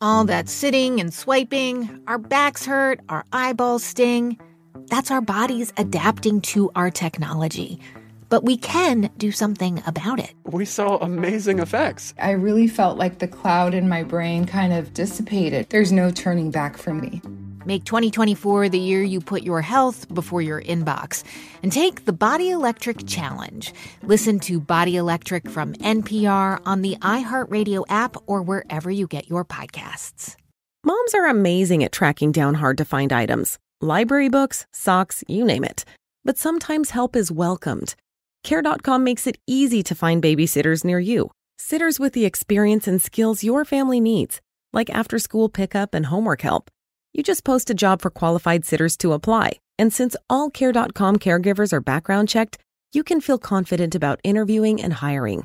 All that sitting and swiping, our backs hurt, our eyeballs sting. That's our bodies adapting to our technology. But we can do something about it. We saw amazing effects. I really felt like the cloud in my brain kind of dissipated. There's no turning back for me. Make 2024 the year you put your health before your inbox and take the Body Electric Challenge. Listen to Body Electric from NPR on the iHeartRadio app or wherever you get your podcasts. Moms are amazing at tracking down hard to find items library books, socks, you name it. But sometimes help is welcomed. Care.com makes it easy to find babysitters near you, sitters with the experience and skills your family needs, like after school pickup and homework help. You just post a job for qualified sitters to apply. And since all Care.com caregivers are background checked, you can feel confident about interviewing and hiring.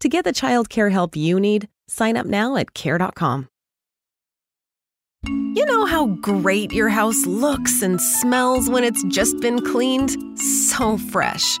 To get the child care help you need, sign up now at Care.com. You know how great your house looks and smells when it's just been cleaned? So fresh.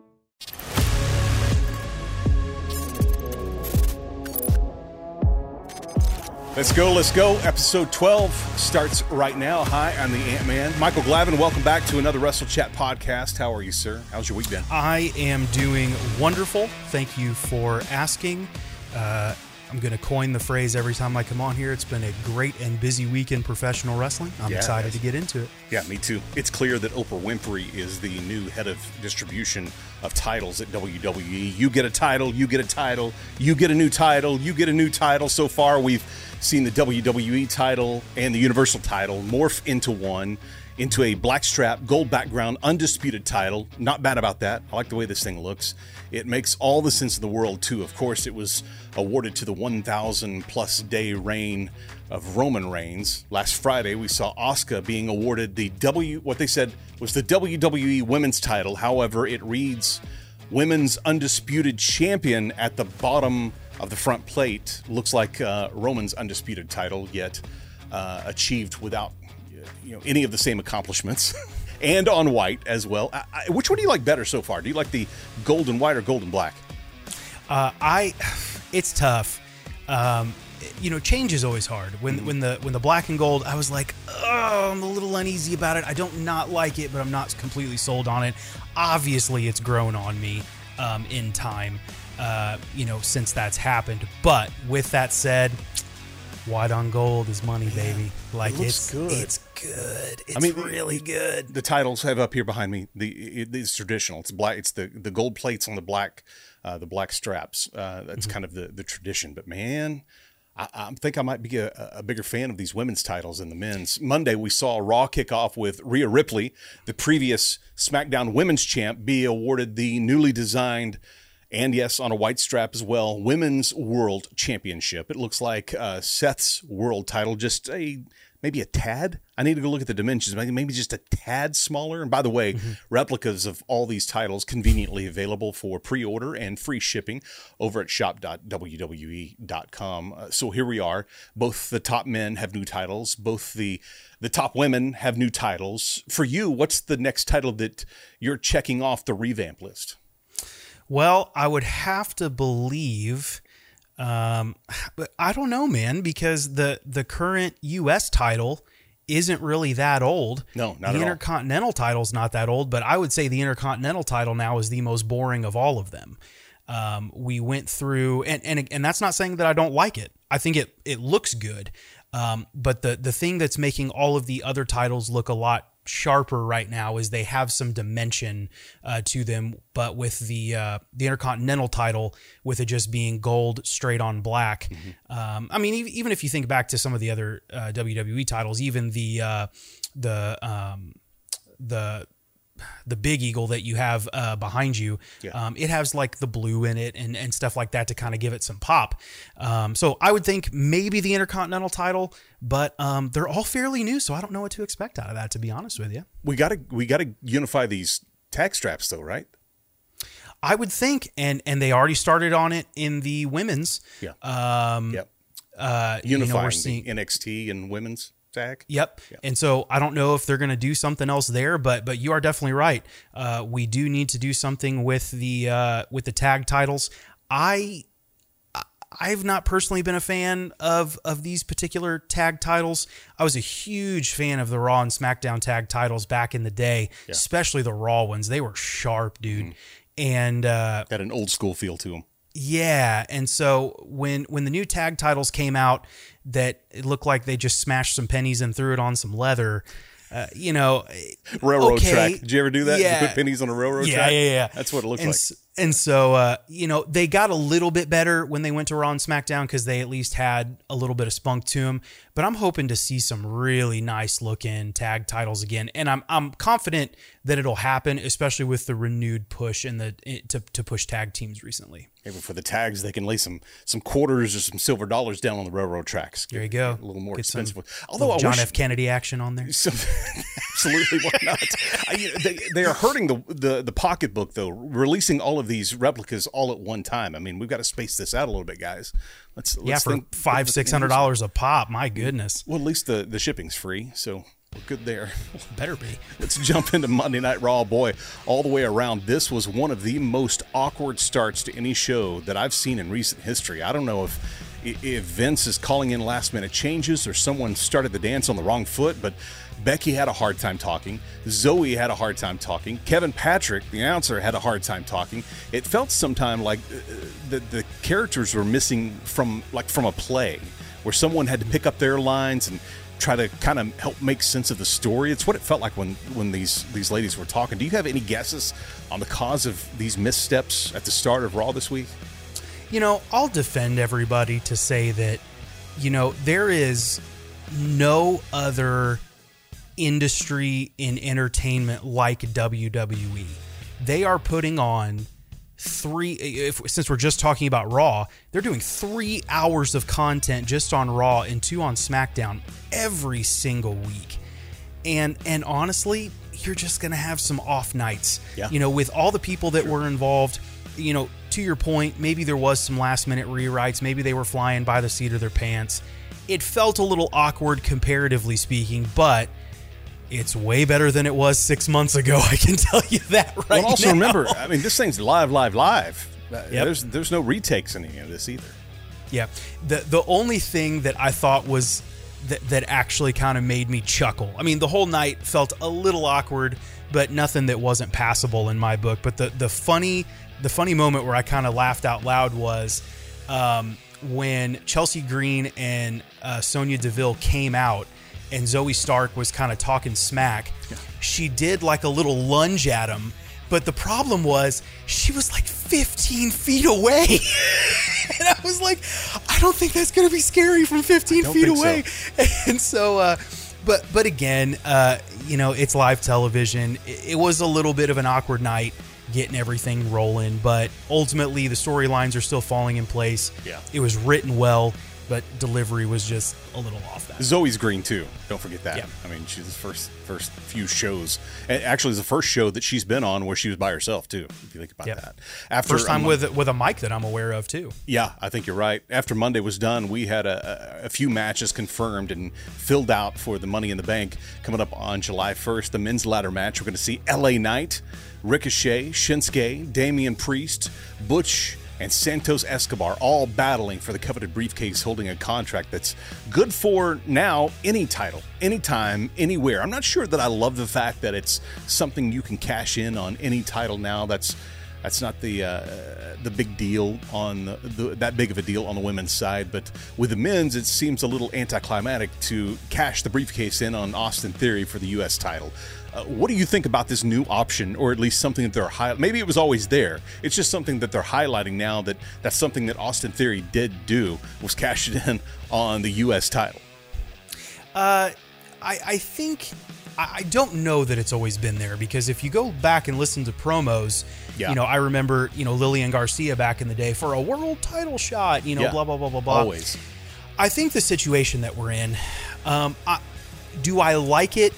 Let's go, let's go. Episode 12 starts right now. Hi, I'm the Ant Man. Michael Glavin, welcome back to another Wrestle Chat podcast. How are you, sir? How's your week been? I am doing wonderful. Thank you for asking. Uh, I'm going to coin the phrase every time I come on here. It's been a great and busy week in professional wrestling. I'm Yeah, excited to get into it. Yeah, me too. It's clear that Oprah Winfrey is the new head of distribution of titles at WWE. You get a title, you get a title, you get a new title, you get a new title. So far, we've seen the WWE title and the Universal title morph into one, into a black strap, gold background, undisputed title. Not bad about that. I like the way this thing looks. It makes all the sense in the world, too. Of course, it was awarded to the 1,000 plus day reign of Roman Reigns. Last Friday, we saw Asuka being awarded the W, what they said was the WWE Women's title. However, it reads Women's Undisputed Champion at the bottom of the front plate. Looks like uh, Roman's undisputed title, yet uh, achieved without you know any of the same accomplishments. and on white as well. I, I, which one do you like better so far? Do you like the gold and white or gold and black? Uh, I, it's tough. Um, you know, change is always hard. When when the when the black and gold, I was like, oh, I'm a little uneasy about it. I don't not like it, but I'm not completely sold on it. Obviously, it's grown on me um, in time. Uh, you know, since that's happened. But with that said, white on gold is money, baby. Like it it's good. it's good. It's I mean, really good. The titles have up here behind me. The it, it's traditional. It's black. It's the the gold plates on the black, uh, the black straps. Uh, that's Mm-hmm. kind of the the tradition. But man. I, I think I might be a, a bigger fan of these women's titles than the men's. Monday, we saw Raw kick off with Rhea Ripley, the previous SmackDown Women's Champ, be awarded the newly designed and yes, on a white strap as well, Women's World Championship. It looks like uh, Seth's world title, just a maybe a tad. I need to go look at the dimensions, maybe maybe just a tad smaller. And by the way, replicas of all these titles conveniently available for pre-order and free shipping over at shop.wwe.com. Uh, so here we are. Both the top men have new titles. Both the the top women have new titles. For you, what's the next title that you're checking off the revamp list? Well, I would have to believe. Um, but I don't know, man, because the the current U.S. title isn't really that old. No, not the at all. Intercontinental title's not that old, but I would say the Intercontinental title now is the most boring of all of them. Um, we went through, and, and and that's not saying that I don't like it. I think it it looks good, um, but the the thing that's making all of the other titles look a lot sharper right now is they have some dimension uh, to them. But with the uh, the Intercontinental title, with it just being gold straight on black, um, I mean, even if you think back to some of the other uh, WWE titles, even the uh, the um, the the big eagle that you have uh, behind you, um, it has like the blue in it and, and stuff like that to kind of give it some pop. Um, so I would think maybe the Intercontinental title, but um, they're all fairly new, so I don't know what to expect out of that. To be honest with you, We got to we got to unify these tag straps though, right? I would think, and and they already started on it in the women's. Yeah. Um, Yep. uh, you know, Unifying we're the seeing, NXT and women's tag. Yep. And so I don't know if they're going to do something else there, but but you are definitely right. Uh, we do need to do something with the uh, with the tag titles. I I've not personally been a fan of of these particular tag titles. I was a huge fan of the Raw and SmackDown tag titles back in the day, especially the Raw ones. They were sharp, dude. And uh, Got an old school feel to them. yeah, and so when when the new tag titles came out, that it looked like they just smashed some pennies and threw it on some leather. Uh, you know, Railroad okay, track. Did you ever do that? You Yeah, put pennies on a railroad yeah, track? yeah, yeah. That's what it looks and, like. s- And so, uh, you know, they got a little bit better when they went to Raw and SmackDown because they at least had a little bit of spunk to them. But I'm hoping to see some really nice looking tag titles again, and I'm I'm confident that it'll happen, especially with the renewed push in the to to push tag teams recently. Maybe for the tags, they can lay some some quarters or some silver dollars down on the railroad tracks. There you go. A little more Get some expensive. Although little I John wish, F. Kennedy action on there. Some, absolutely, why not? I, they, they are hurting the, the the pocketbook though, releasing all of these replicas all at one time. I mean, we've got to space this out a little bit, guys. Let's, let's yeah, for think- five six hundred dollars a pop. My goodness, Well, at least the the shipping's free, so we're good there. better be. Let's jump into Monday Night Raw. Boy, all the way around, this was one of the most awkward starts to any show that I've seen in recent history. I don't know if if Vince is calling in last minute changes or someone started the dance on the wrong foot, but Becky had a hard time talking. Zoey had a hard time talking. Kevin Patrick, the announcer, had a hard time talking. It felt sometime like uh, the, the characters were missing from like from a play where someone had to pick up their lines and try to kind of help make sense of the story. It's what it felt like when when these these ladies were talking. Do you have any guesses on the cause of these missteps at the start of Raw this week? You know, I'll defend everybody to say that, you know, there is no other industry in entertainment like WWE. They are putting on three if since we're just talking about Raw, they're doing 3 hours of content just on Raw and 2 on SmackDown every single week. And and honestly, you're just going to have some off nights. Yeah. You know, with all the people that were involved, you know, to your point, maybe there was some last minute rewrites, maybe they were flying by the seat of their pants. It felt a little awkward comparatively speaking, but it's way better than it was six months ago. I can tell you that right well, also now. remember, I mean, this thing's live, live, live. Uh, Yep. There's there's no retakes in any of this either. Yeah. The the only thing that I thought was that that actually kind of made me chuckle. I mean, the whole night felt a little awkward, but nothing that wasn't passable in my book. But the the funny the funny moment where I kind of laughed out loud was um, when Chelsea Green and uh, Sonya Deville came out. And Zoey Stark was kind of talking smack. She did like a little lunge at him, but the problem was she was like 15 feet away. and I was like, I don't think that's going to be scary from 15 feet think so. away. And so, uh, but but again, uh, you know, it's live television. It, it was a little bit of an awkward night getting everything rolling, but ultimately the storylines are still falling in place. Yeah. It was written well. But delivery was just a little off that. Zoey's green too. Don't forget that. Yeah. I mean, she's the first first few shows. Actually, it's the first show that she's been on where she was by herself too. If you think about that. After First time with with a mic that I'm aware of too. Yeah, I think you're right. After Monday was done, we had a, a, a few matches confirmed and filled out for the Money in the Bank coming up on July 1st. The men's ladder match, we're going to see LA Knight, Ricochet, Shinsuke, Damian Priest, Butch, and Santos Escobar all battling for the coveted briefcase holding a contract that's good for now any title, anytime, anywhere. I'm not sure that I love the fact that it's something you can cash in on any title now. That's that's not the uh, the big deal on the, the, that big of a deal on the women's side, but with the men's, it seems a little anticlimactic to cash the briefcase in on Austin Theory for the U.S. title. Uh, what do you think about this new option, or at least something that they're high? Maybe it was always there. It's just something that they're highlighting now. That that's something that Austin Theory did do was cash it in on the U.S. title. Uh, I, I think I I don't know that it's always been there because if you go back and listen to promos, Yeah. you know, I remember you know Lillian Garcia back in the day for a world title shot, you know, Yeah. blah blah blah blah blah. Always. I think the situation that we're in, um, I, do I like it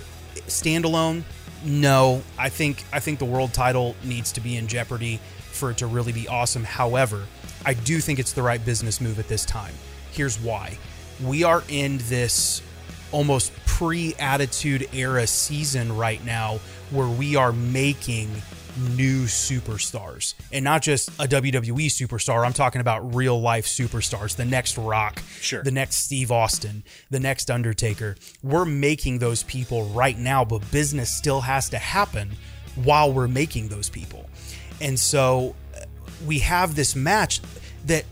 standalone? No, I think I think the world title needs to be in jeopardy for it to really be awesome. However, I do think it's the right business move at this time. Here's why: we are in this almost pre-attitude era season right now where we are making new superstars and not just a WWE superstar. I'm talking about real life superstars, the next Rock, Sure. the next Steve Austin, the next Undertaker. We're making those people right now, but business still has to happen while we're making those people. And so uh, we have this match that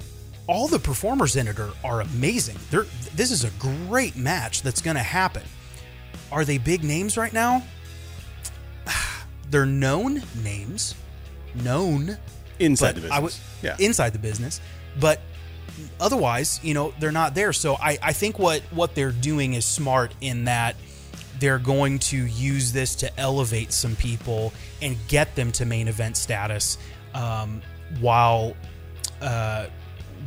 all the performers in it are, are amazing. They're, this is a great match that's going to happen. Are they big names right now? They're known names, known Inside the business. would Yeah. inside the business, but otherwise, you know, they're not there. So I, I think what what they're doing is smart in that they're going to use this to elevate some people and get them to main event status, um, while uh,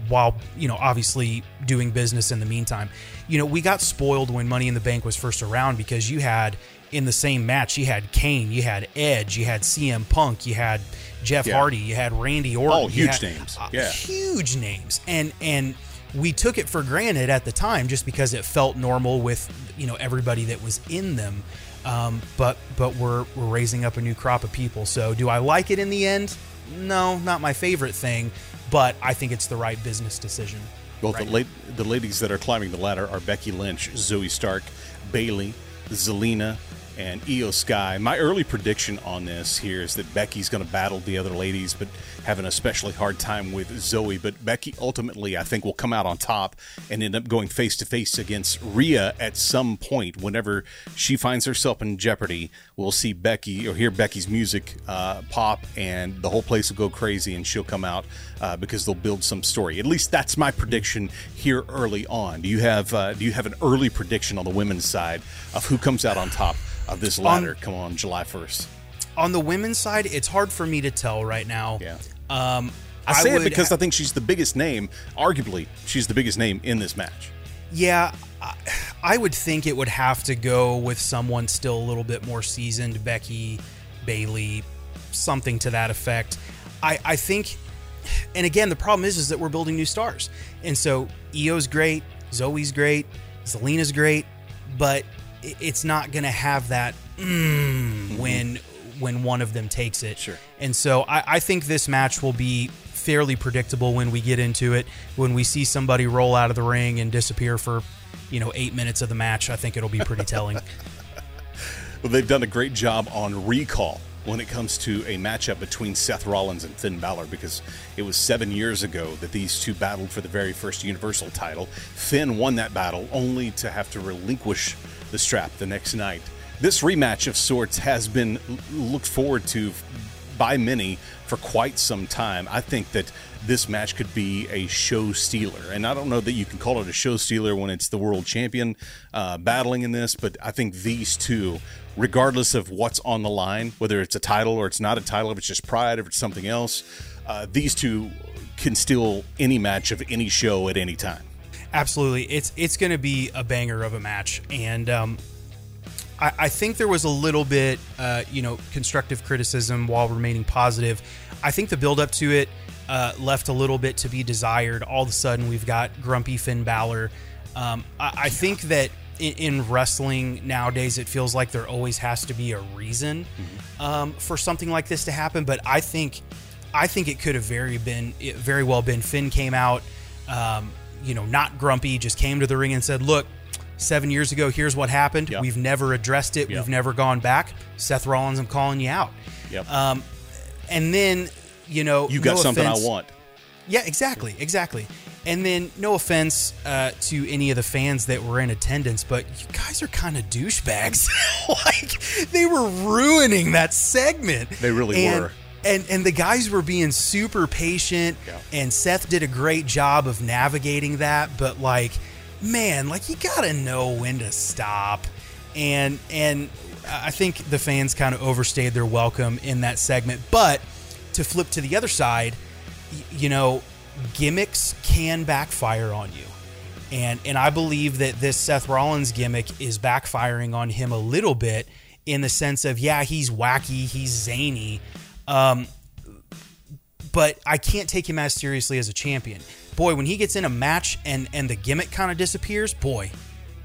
while you know obviously doing business in the meantime. You know, we got spoiled when Money in the Bank was first around because you had in the same match you had Kane, you had Edge, you had CM Punk, you had Jeff Yeah. Hardy, you had Randy Orton, All huge had- names. uh, Yeah. huge names, and and we took it for granted at the time just because it felt normal with you know everybody that was in them. Um, but but we're we're raising up a new crop of people. So do I like it in the end? No, not my favorite thing, but I think it's the right business decision. Well, right the, la- the ladies that are climbing the ladder are Becky Lynch, Zoey Stark, Bayley, Zelina, and IYO SKY. My early prediction on this here is that Becky's going to battle the other ladies, but have an especially hard time with Zoey. But Becky ultimately, I think, will come out on top and end up going face to face against Rhea at some point. Whenever she finds herself in jeopardy, we'll see Becky or hear Becky's music uh, pop, and the whole place will go crazy, and she'll come out uh, because they'll build some story. At least that's my prediction here early on. Do you have uh, Do you have an early prediction on the women's side of who comes out on top of this ladder? come on, July first. On the women's side, it's hard for me to tell right now. Yeah. Um, I say it because ha- I think she's the biggest name. Arguably, she's the biggest name in this match. Yeah, I- I would think it would have to go with someone still a little bit more seasoned, Becky, Bayley, something to that effect. I, I think, and again, the problem is is that we're building new stars, and so IYO's great, Zoey's great, Zelina's great, but i- it's not going to have that mm, when when one of them takes it. Sure. And so I, I think this match will be fairly predictable when we get into it. When we see somebody roll out of the ring and disappear for, you know, eight minutes of the match, I think it'll be pretty telling. Well, they've done a great job on recall when it comes to a matchup between Seth Rollins and Finn Balor because it was seven years ago that these two battled for the very first Universal title. Finn won that battle only to have to relinquish the strap the next night. This rematch of sorts has been looked forward to by many for quite some time. I think that this match could be a show stealer, and I don't know that you can call it a show stealer when it's the world champion uh, battling in this, but I think these two, regardless of what's on the line, whether it's a title or it's not a title, if it's just pride, if it's something else, uh, these two can steal any match of any show at any time. Absolutely, it's it's going to be a banger of a match, and um, I, I think there was a little bit, uh, you know, constructive criticism while remaining positive. I think the build up to it uh, left a little bit to be desired. All of a sudden, we've got grumpy Finn Balor. Um, I, I think that in, in wrestling nowadays, it feels like there always has to be a reason um, for something like this to happen. But I think, I think it could have very been, it very well been. Finn came out, um, you know, not grumpy, just came to the ring and said, "Look, seven years ago, here's what happened. Yep. We've never addressed it. Yep. We've never gone back. Seth Rollins, I'm calling you out." Yep. Um, and then, you know, you got no something offense- I want. yeah, exactly, exactly. And then, no offense uh, to any of the fans that were in attendance, but you guys are kind of douchebags. like they were ruining that segment. They really And- were. And and the guys were being super patient, Yeah. and Seth did a great job of navigating that. But like, man, like you gotta know when to stop. And and I think the fans kind of overstayed their welcome in that segment. But to flip to the other side, you know, gimmicks can backfire on you. And and I believe that this Seth Rollins gimmick is backfiring on him a little bit in the sense of yeah, he's wacky, he's zany. Um but I can't take him as seriously as a champion. Boy, when he gets in a match and and the gimmick kind of disappears, boy,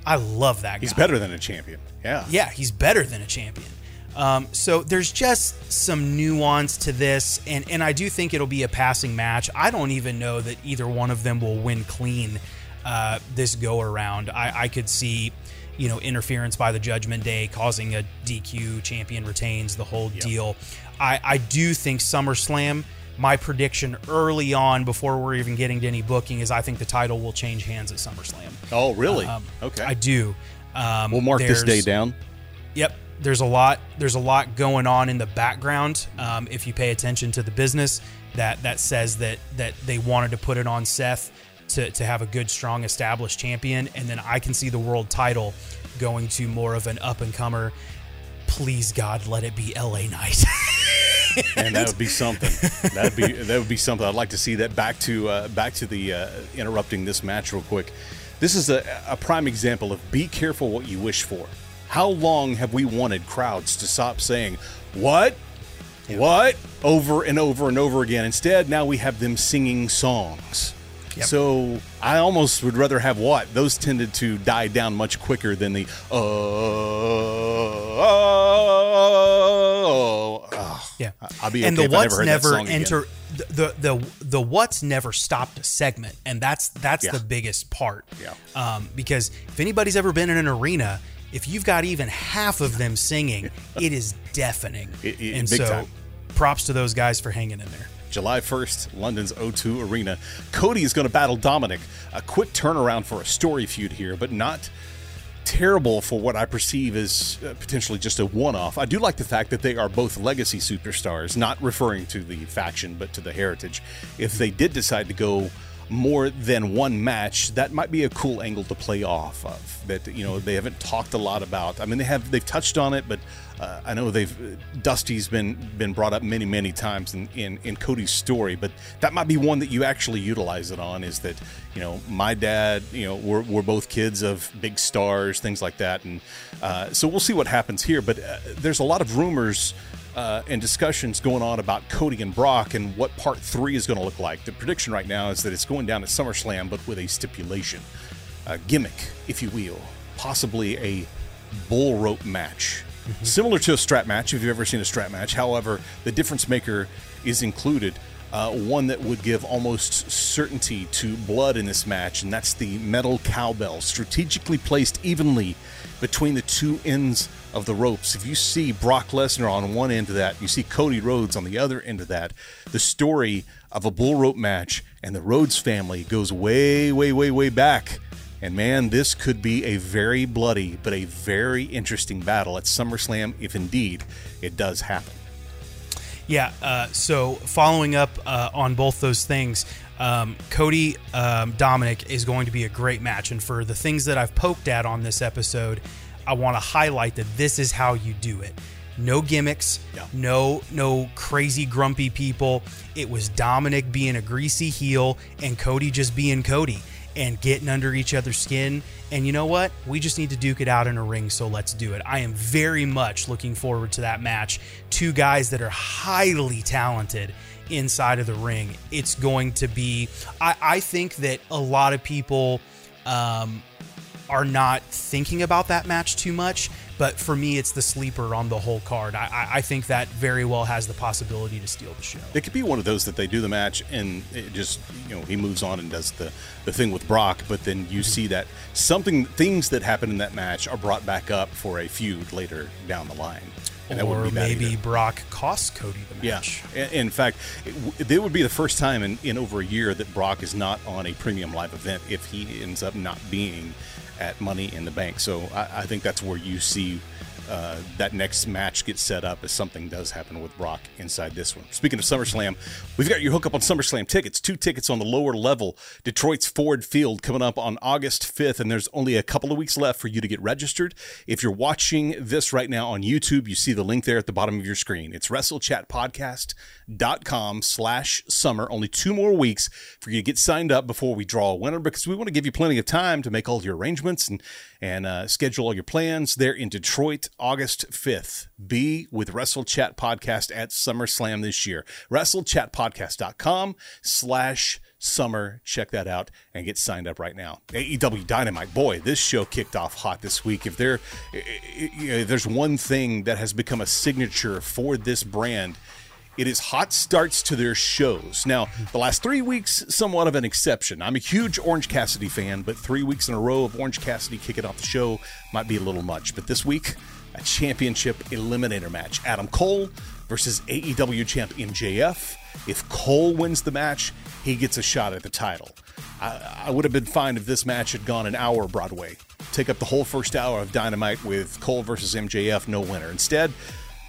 I love that guy. He's better than a champion. Yeah. Yeah, he's better than a champion. Um, so there's just some nuance to this, and and I do think it'll be a passing match. I don't even know that either one of them will win clean uh, this go around. I, I could see, you know, interference by the Judgment Day causing a DQ, champion retains the whole deal. I I do think SummerSlam. My prediction early on, before we're even getting to any booking, is I think the title will change hands at SummerSlam. Oh, really? Um, okay. I do. Um, we'll mark this day down. Yep. There's a lot. There's a lot going on in the background. Um, if you pay attention to the business, that that says that that they wanted to put it on Seth to to have a good, strong, established champion, and then I can see the world title going to more of an up and comer. Please God, let it be LA Knight. and that would be something. That'd be that would be something. I'd like to see that. Back to uh, back to the uh, interrupting this match real quick. This is a, a prime example of be careful what you wish for. How long have we wanted crowds to stop saying what, what over and over and over again? Instead, now we have them singing songs. Yep. So I almost would rather have what those tended to die down much quicker than the oh. oh. Yeah, I'll be and okay the what's never never enter the, the the the what's never stopped a segment, and that's that's Yeah. the biggest part. Yeah. Um, because if anybody's ever been in an arena, if you've got even half of them singing, it is deafening. It- it- and so, time. props to those guys for hanging in there. July 1st, London's O2 Arena. Cody is going to battle Dominic. A quick turnaround for a story feud here, but not terrible for what I perceive as uh, potentially just a one off. I do like the fact that they are both legacy superstars, not referring to the faction, but to the heritage. If they did decide to go more than one match, that might be a cool angle to play off of. That you know they haven't talked a lot about. I mean, they have they've touched on it, but uh, I know they've Dusty's been been brought up many many times in, in in Cody's story. But that might be one that you actually utilize it on. Is that you know my dad, you know we're we're both kids of big stars, things like that, and uh, so we'll see what happens here. But uh, there's a lot of rumors uh, and discussions going on about Cody and Brock and what part three is going to look like. The prediction right now is that it's going down at SummerSlam, but with a stipulation, a gimmick, if you will, possibly a bull rope match. Similar to a strap match, if you've ever seen a strap match. However, the difference maker is included. Uh, one that would give almost certainty to blood in this match, and that's the metal cowbell, strategically placed evenly between the two ends of the ropes. If you see Brock Lesnar on one end of that, you see Cody Rhodes on the other end of that, the story of a bull rope match and the Rhodes family goes way, way, way, way back. And man, this could be a very bloody but a very interesting battle at SummerSlam if indeed it does happen. Yeah. Uh, so following up uh, on both those things, um, Cody um, Dominic is going to be a great match. And for the things that I've poked at on this episode, I want to highlight that this is how you do it. No gimmicks, Yeah. no no crazy grumpy people. It was Dominic being a greasy heel and Cody just being Cody. and getting under each other's skin. And you know what? We just need to duke it out in a ring, so let's do it. I am very much looking forward to that match. Two guys that are highly talented inside of the ring. It's going to be, I, I think that a lot of people um, are not thinking about that match too much. But for me, it's the sleeper on the whole card. I, I- I think that very well has the possibility to steal the show. It could be one of those that they do the match and it just you know he moves on and does the the thing with Brock, but then you see that something things that happen in that match are brought back up for a feud later down the line. And or maybe either. Brock costs Cody the match. In in fact, it, w- it would be the first time in, in over a year that Brock is not on a premium live event if he ends up not being at Money in the Bank. So I, I think that's where you see uh, that next match gets set up as something does happen with Brock inside this one. Speaking of SummerSlam, we've got your hookup on SummerSlam tickets. Two tickets on the lower level. Detroit's Ford Field coming up on August 5th, and there's only a couple of weeks left for you to get registered. If you're watching this right now on YouTube, you see the link there at the bottom of your screen. It's WrestleChatPodcast.com slash summer. Only two more weeks for you to get signed up before we draw a winner because we want to give you plenty of time to make all your arrangements and, and uh, schedule all your plans there in Detroit, August 5th. Be with Wrestle Chat Podcast at SummerSlam this year. WrestleChatPodcast.com slash summer. Check that out and get signed up right now. AEW Dynamite. Boy, this show kicked off hot this week. If there, there's one thing that has become a signature for this brand, it is hot starts to their shows. Now, the last three weeks, somewhat of an exception. I'm a huge Orange Cassidy fan, but three weeks in a row of Orange Cassidy kicking off the show might be a little much. But this week, a championship eliminator match. Adam Cole versus AEW champ MJF. If Cole wins the match, he gets a shot at the title. I, I would have been fine if this match had gone an hour Broadway. Take up the whole first hour of Dynamite with Cole versus MJF, no winner. Instead,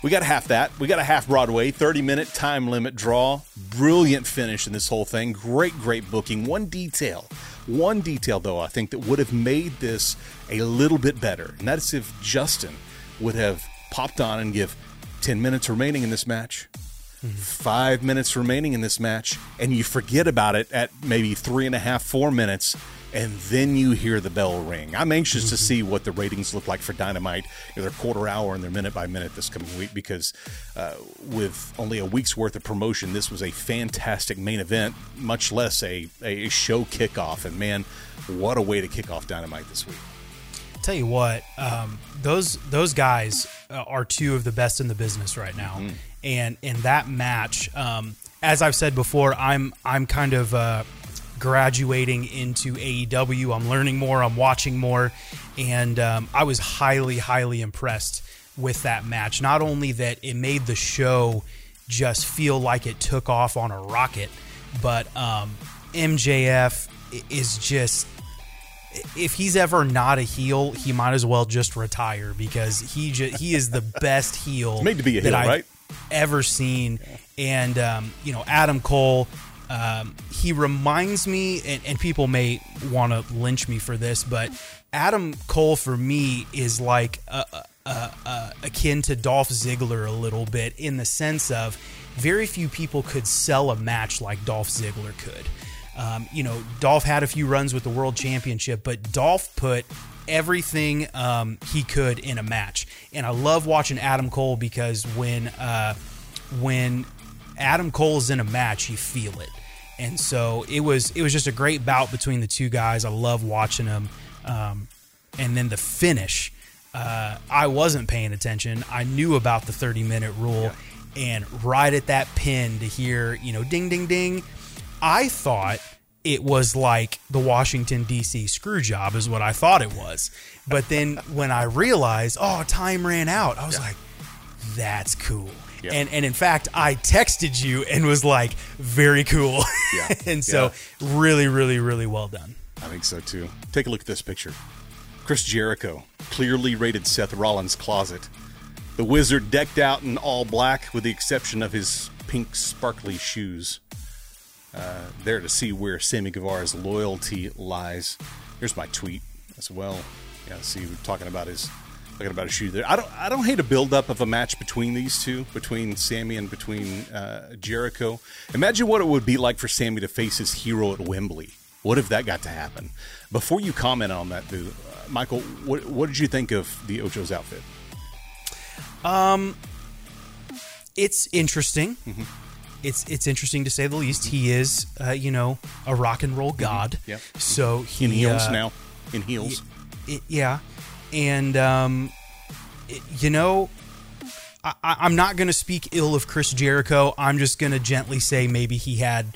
we got half that. We got a half Broadway, 30 minute time limit draw. Brilliant finish in this whole thing. Great, great booking. One detail, one detail though, I think that would have made this a little bit better. And that's if Justin would have popped on and give 10 minutes remaining in this match, five minutes remaining in this match, and you forget about it at maybe three and a half, four minutes, and then you hear the bell ring. I'm anxious to see what the ratings look like for Dynamite, in their quarter hour and their minute by minute this coming week, because uh, with only a week's worth of promotion, this was a fantastic main event, much less a, a show kickoff. And man, what a way to kick off Dynamite this week. Tell you what, um, those those guys uh, are two of the best in the business right now, and in that match, um, as I've said before, I'm I'm kind of uh, graduating into AEW. I'm learning more. I'm watching more, and um, I was highly highly impressed with that match. Not only that it made the show just feel like it took off on a rocket, but um, MJF is just if he's ever not a heel, he might as well just retire because he ju- he is the best heel made to be a that heel, I've right? ever seen. And um, you know, Adam Cole, um, he reminds me, and, and people may want to lynch me for this, but Adam Cole for me is like a, a, a, akin to Dolph Ziggler a little bit in the sense of very few people could sell a match like Dolph Ziggler could. Um, you know, Dolph had a few runs with the world championship, but Dolph put everything um, he could in a match. And I love watching Adam Cole because when uh, when Adam Cole is in a match, you feel it. And so it was it was just a great bout between the two guys. I love watching them. Um, and then the finish, uh, I wasn't paying attention. I knew about the 30 minute rule, and right at that pin to hear you know ding ding ding, I thought it was like the Washington D.C. screw job is what I thought it was. But then when I realized, oh, time ran out, I was like, that's cool. Yeah. And and in fact, I texted you and was like, very cool. Yeah. and so really, really, really well done. I think so too. Take a look at this picture. Chris Jericho clearly raided Seth Rollins' closet. The wizard decked out in all black, with the exception of his pink sparkly shoes. Uh, there to see where Sammy Guevara's loyalty lies. Here's my tweet as well. Yeah, see, we're talking about his talking about his shoe there. I don't I don't hate a buildup of a match between these two, between Sammy and between uh, Jericho. Imagine what it would be like for Sammy to face his hero at Wembley. What if that got to happen? Before you comment on that, dude, uh, Michael, what, what did you think of the Ocho's outfit? Um, it's interesting. It's it's interesting to say the least. He is, uh, you know, a rock and roll god. Yep. So he In heels uh, now. In heels. it, yeah, and um, it- you know, I, I- I'm not going to speak ill of Chris Jericho. I'm just going to gently say maybe he had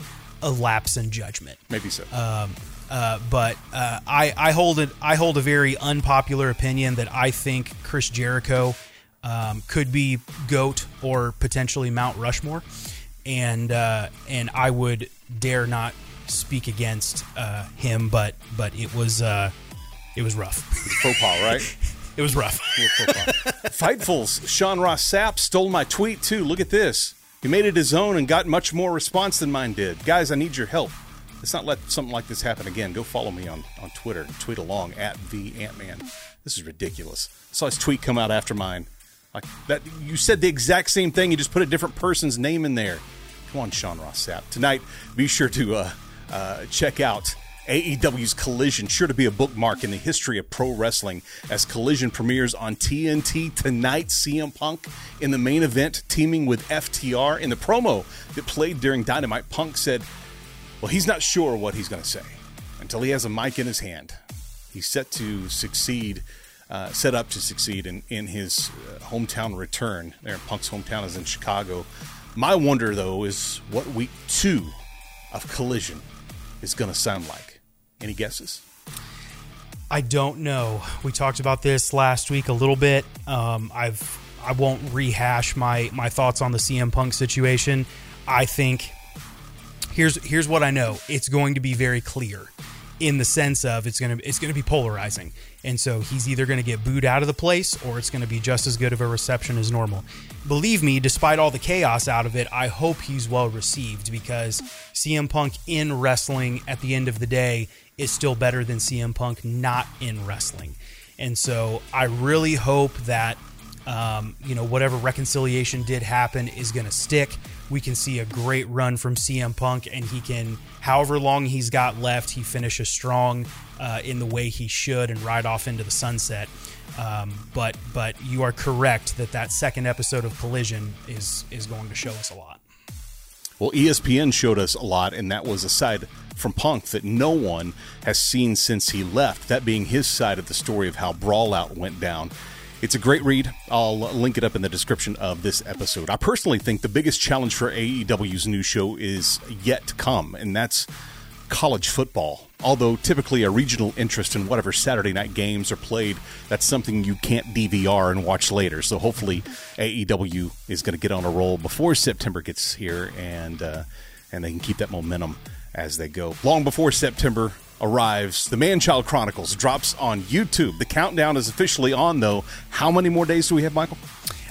a lapse in judgment. Maybe so. Um, uh, but uh, I, I hold it. I hold a very unpopular opinion that I think Chris Jericho um, could be goat or potentially Mount Rushmore, and uh, and I would dare not speak against uh, him. But but it was uh, it was rough. Faux pas, right? it was rough. Fightfuls, Sean Ross Sapp stole my tweet too. Look at this. He made it his own and got much more response than mine did. Guys, I need your help. Let's not let something like this happen again. Go follow me on, on Twitter tweet along at the Ant Man. This is ridiculous. I saw his tweet come out after mine. Like that you said the exact same thing, you just put a different person's name in there. Come on, Sean Ross Sapp. Tonight, be sure to uh, uh, check out AEW's Collision, sure to be a bookmark in the history of pro wrestling as Collision premieres on TNT tonight. CM Punk in the main event, teaming with FTR. In the promo that played during Dynamite, Punk said, Well, he's not sure what he's going to say until he has a mic in his hand. He's set to succeed, uh, set up to succeed in, in his uh, hometown return. There, Punk's hometown is in Chicago. My wonder, though, is what week two of Collision is going to sound like. Any guesses? I don't know. We talked about this last week a little bit. Um, I've I won't rehash my my thoughts on the CM Punk situation. I think here's here's what I know. It's going to be very clear in the sense of it's gonna it's gonna be polarizing, and so he's either gonna get booed out of the place or it's gonna be just as good of a reception as normal. Believe me, despite all the chaos out of it, I hope he's well received because CM Punk in wrestling at the end of the day is still better than CM Punk not in wrestling, and so I really hope that um, you know, whatever reconciliation did happen is to stick. We can see a great run from CM Punk, and he can, however long he's got left, he finishes strong uh, in the way he should and ride off into the sunset. Um, but but you are correct that that second episode of Collision is is going to show us a lot. Well, ESPN showed us a lot, and that was a side from Punk that no one has seen since he left. That being his side of the story of how Brawl Out went down. It's a great read. I'll link it up in the description of this episode. I personally think the biggest challenge for AEW's new show is yet to come, and that's college football. Although typically a regional interest in whatever Saturday night games are played, that's something you can't DVR and watch later. So hopefully AEW is going to get on a roll before September gets here, and uh, and they can keep that momentum as they go. Long before September arrives, the Man Child Chronicles drops on YouTube. The countdown is officially on, though. How many more days do we have, Michael?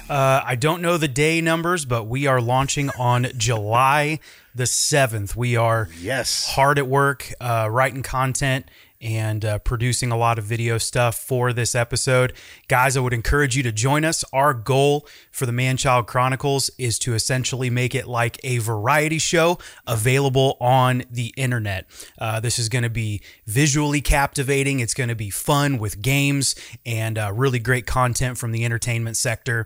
Uh, I don't know the day numbers, but we are launching on July the 7th. We are yes hard at work uh, writing content and uh, producing a lot of video stuff for this episode. Guys, I would encourage you to join us. Our goal for the Man Child Chronicles is to essentially make it like a variety show available on the internet. Uh, this is going to be visually captivating, it's going to be fun with games and uh, really great content from the entertainment sector.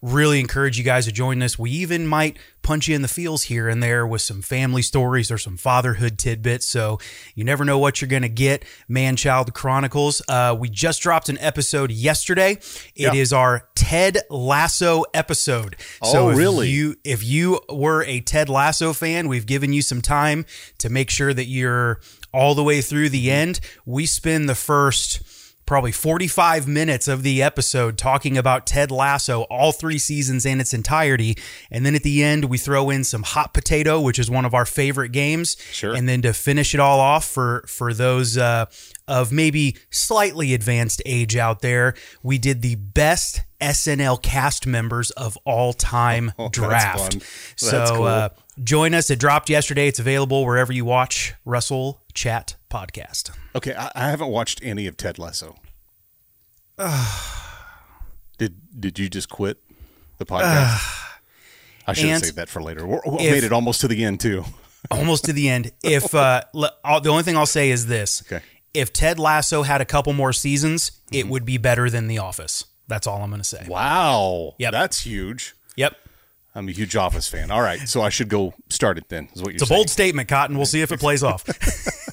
Really encourage you guys to join us. We even might punch you in the feels here and there with some family stories or some fatherhood tidbits. So you never know what you're going to get. Man Child Chronicles. Uh, we just dropped an episode yesterday. It is our Ted Lasso episode. Oh, so if really? You, if you were a Ted Lasso fan, we've given you some time to make sure that you're all the way through the end. We spend the first probably 45 minutes of the episode talking about Ted Lasso, all three seasons in its entirety. And then at the end, we throw in some hot potato, which is one of our favorite games. Sure. And then to finish it all off for, for those uh, of maybe slightly advanced age out there, we did the best SNL cast members of all time Oh, that's draft. fun. So That's cool. uh, join us. It dropped yesterday. It's available wherever you watch Wrestle Chat Podcast. Okay, I, I haven't watched any of Ted Lasso. did Did you just quit the podcast? I should have saved that for later. We made it almost to the end too. almost to the end. If uh, I'll, the only thing I'll say is this: Okay. if Ted Lasso had a couple more seasons, it would be better than The Office. That's all I'm going to say. Wow. Yep. That's huge. Yep, I'm a huge Office fan. All right, so I should go start it then. Is what you're it's a bold statement, Cotton. We'll see if it plays off.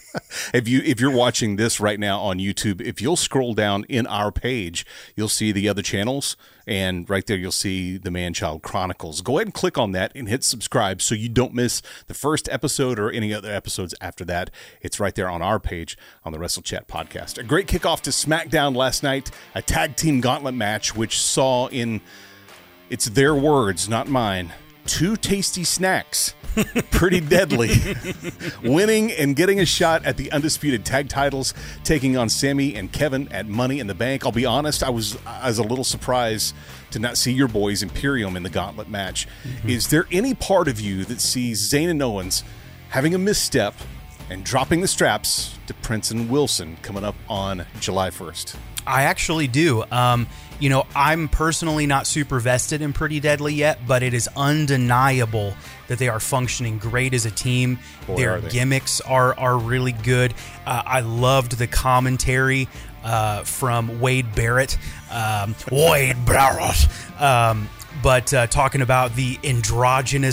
If you if you're watching this right now on YouTube, if you'll scroll down in our page, you'll see the other channels, and right there you'll see the Man Child Chronicles. Go ahead and click on that and hit subscribe so you don't miss the first episode or any other episodes after that. It's right there on our page on the Wrestle Chat podcast. A great kickoff to SmackDown last night, a tag team gauntlet match which saw in it's their words, not mine. Two tasty snacks. Pretty deadly. Winning and getting a shot at the undisputed tag titles, taking on Sami and Kevin at Money in the Bank. I'll be honest, I was I was a little surprised to not see your boys Imperium in the gauntlet match. Is there any part of you that sees Zayn and Owens having a misstep and dropping the straps to Prince and Wilson coming up on July 1st? I actually do. Um, you know, I'm personally not super vested in Pretty Deadly yet, but it is undeniable that they are functioning great as a team. Boy, Their are gimmicks are are really good. Uh, I loved the commentary uh, from Wade Barrett. Um, Wade Barrett. Um, but uh, talking about the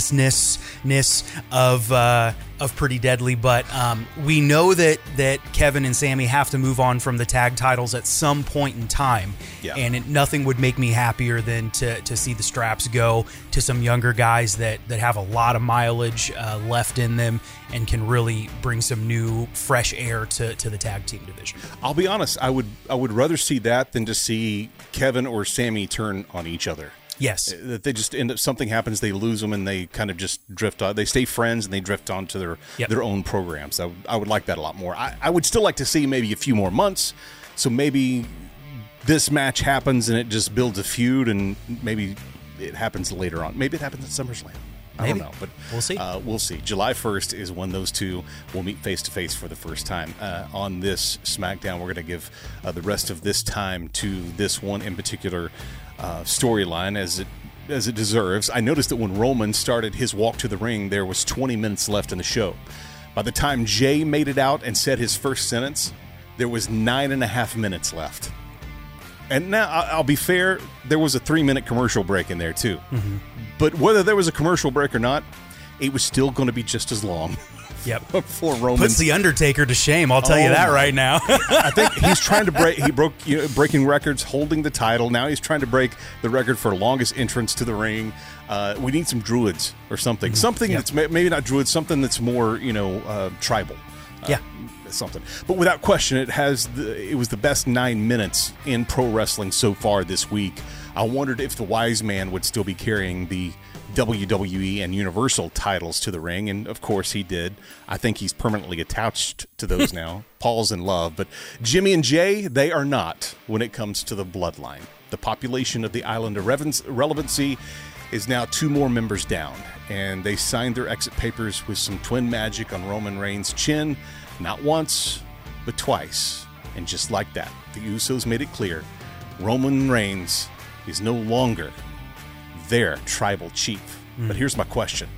androgynousness of uh, of Pretty Deadly. But um, we know that that Kevin and Sami have to move on from the tag titles at some point in time, Yeah. and it, nothing would make me happier than to, to see the straps go to some younger guys that that have a lot of mileage uh, left in them and can really bring some new fresh air to, to the tag team division. I'll be honest. I would I would rather see that than to see Kevin or Sami turn on each other. Yes. That they just end up something happens, they lose them, and they kind of just drift on. They stay friends and they drift on to their Yep. their own programs. I, would- I would like that a lot more. I, I would still like to see maybe a few more months. So maybe this match happens and it just builds a feud, and maybe it happens later on. Maybe it happens at SummerSlam. I Maybe. don't know, but We'll see. Uh, we'll see. July 1st is when those two will meet face to face for the first time. Uh, on this SmackDown, we're going to give uh, the rest of this time to this one in particular uh, storyline as it as it deserves. I noticed that when Roman started his walk to the ring, there was 20 minutes left in the show. By the time Jey made it out and said his first sentence, there was nine and a half minutes left. And now, I'll be fair, there was a three minute commercial break in there too. But whether there was a commercial break or not, it was still going to be just as long Yep. for Roman. Puts the Undertaker to shame. I'll tell you Oh that right now. I think he's trying to break. He broke you know, breaking records, holding the title. Now he's trying to break the record for longest entrance to the ring. Uh, we need some druids or something. Something Yeah. that's maybe not druids. Something that's more you know uh, tribal. yeah. Something, but without question, it has. The, it was the best nine minutes in pro wrestling so far this week. I wondered if the Wise Man would still be carrying the WWE and Universal titles to the ring, and of course he did. I think he's permanently attached to those now. Paul's in love, but Jimmy and Jey, they are not when it comes to the bloodline. The population of the island of relevancy is now two more members down, and they signed their exit papers with some twin magic on Roman Reigns' chin, not once, but twice. And just like that, the Usos made it clear Roman Reigns is no longer their tribal chief. But here's my question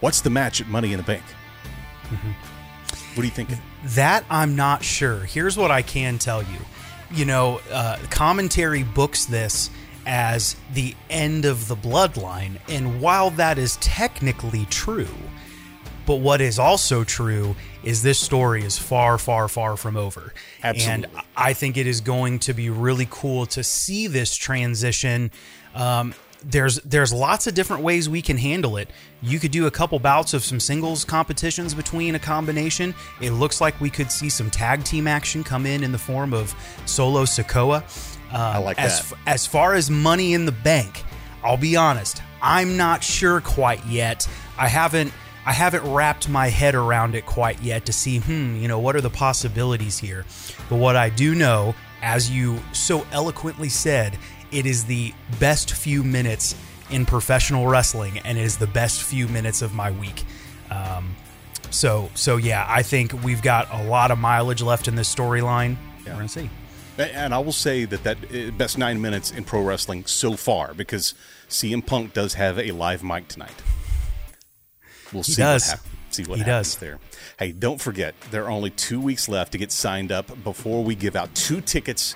What's the match at Money in the Bank? What are you thinking? That I'm not sure. Here's what I can tell you. You know, uh, commentary books this as the end of the bloodline. And while that is technically true, but what is also true is this story is far, far, far from over. Absolutely. And I think it is going to be really cool to see this transition. Um, there's there's lots of different ways we can handle it. You could do a couple bouts of some singles competitions between a combination. It looks like we could see some tag team action come in in the form of Solo Sikoa. Um, I like as, that. f- As far as money in the bank, I'll be honest, I'm not sure quite yet. I haven't I haven't wrapped my head around it quite yet to see, hmm, you know, what are the possibilities here. But what I do know, as you so eloquently said, it is the best few minutes in professional wrestling, and it is the best few minutes of my week. Um, so, so yeah, I think we've got a lot of mileage left in this storyline. Yeah. We're gonna see. And I will say that that uh, best nine minutes in pro wrestling so far because CM Punk does have a live mic tonight. We'll see what happens. see what He happens does. there. Hey, don't forget, there are only two weeks left to get signed up before we give out two tickets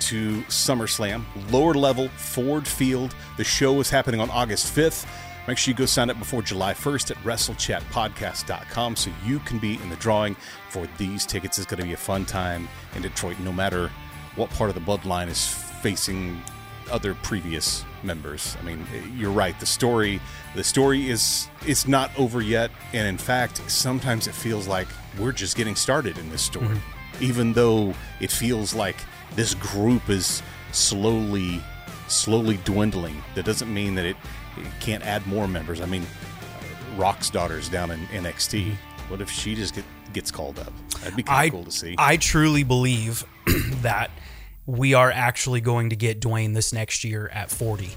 to SummerSlam, lower level, Ford Field. The show is happening on August 5th. Make sure you go sign up before July 1st at WrestleChatPodcast.com so you can be in the drawing for these tickets. It's going to be a fun time in Detroit, no matter what part of the bloodline is facing other previous members. I mean, you're right. The story, the story is it's not over yet, and in fact, sometimes it feels like we're just getting started in this story. Mm-hmm. Even though it feels like this group is slowly, slowly dwindling, that doesn't mean that it, it can't add more members. I mean, uh, Rock's daughter's down in NXT. Mm-hmm. What if she just get, gets called up? That'd be kind of cool to see. I truly believe that we are actually going to get Dwayne this next year at 40.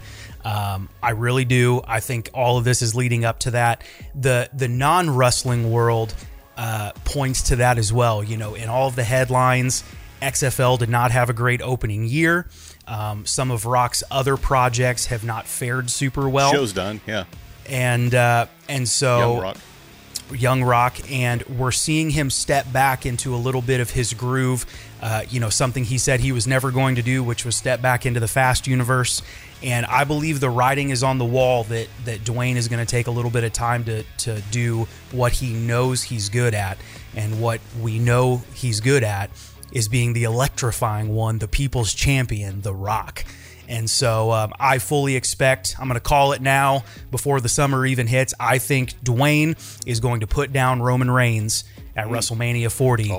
Um, I really do. I think all of this is leading up to that. The the non wrestling world uh, points to that as well. You know, in all of the headlines, XFL did not have a great opening year. Um, some of Rock's other projects have not fared super well, Show's done. Yeah. and uh, and so Young Rock. And we're seeing him step back into a little bit of his groove. Uh, you know, something he said he was never going to do, which was step back into the fast universe. And I believe the writing is on the wall that that Dwayne is going to take a little bit of time to to do what he knows he's good at, and what we know he's good at is being the electrifying one, the people's champion, The Rock. And so um, I fully expect, I'm going to call it now before the summer even hits. I think Dwayne is going to put down Roman Reigns at WrestleMania 40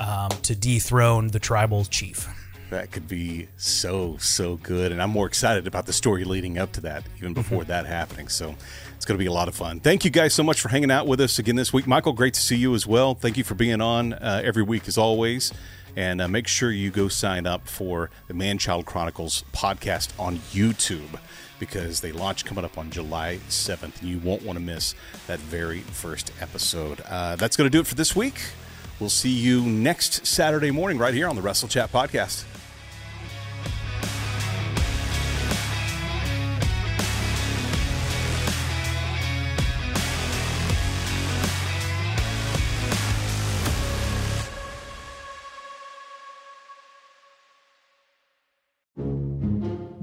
um, to dethrone the tribal chief. That could be so, so good. And I'm more excited about the story leading up to that, even before that happening. So it's going to be a lot of fun. Thank you guys so much for hanging out with us again this week. Michael, great to see you as well. Thank you for being on uh, every week, as always. And uh, make sure you go sign up for the Man Child Chronicles podcast on YouTube because they launch coming up on July 7th. And you won't want to miss that very first episode. Uh, that's going to do it for this week. We'll see you next Saturday morning right here on the Wrestle Chat podcast.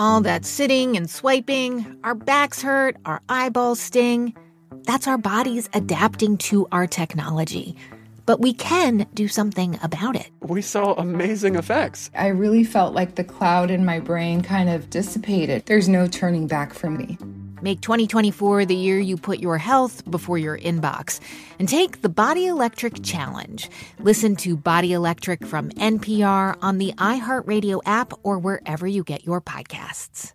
All that sitting and swiping, our backs hurt, our eyeballs sting. That's our bodies adapting to our technology. But we can do something about it. We saw amazing effects. I really felt like the cloud in my brain kind of dissipated. There's no turning back for me. Make 2024 the year you put your health before your inbox and take the Body Electric Challenge. Listen to Body Electric from NPR on the iHeartRadio app or wherever you get your podcasts.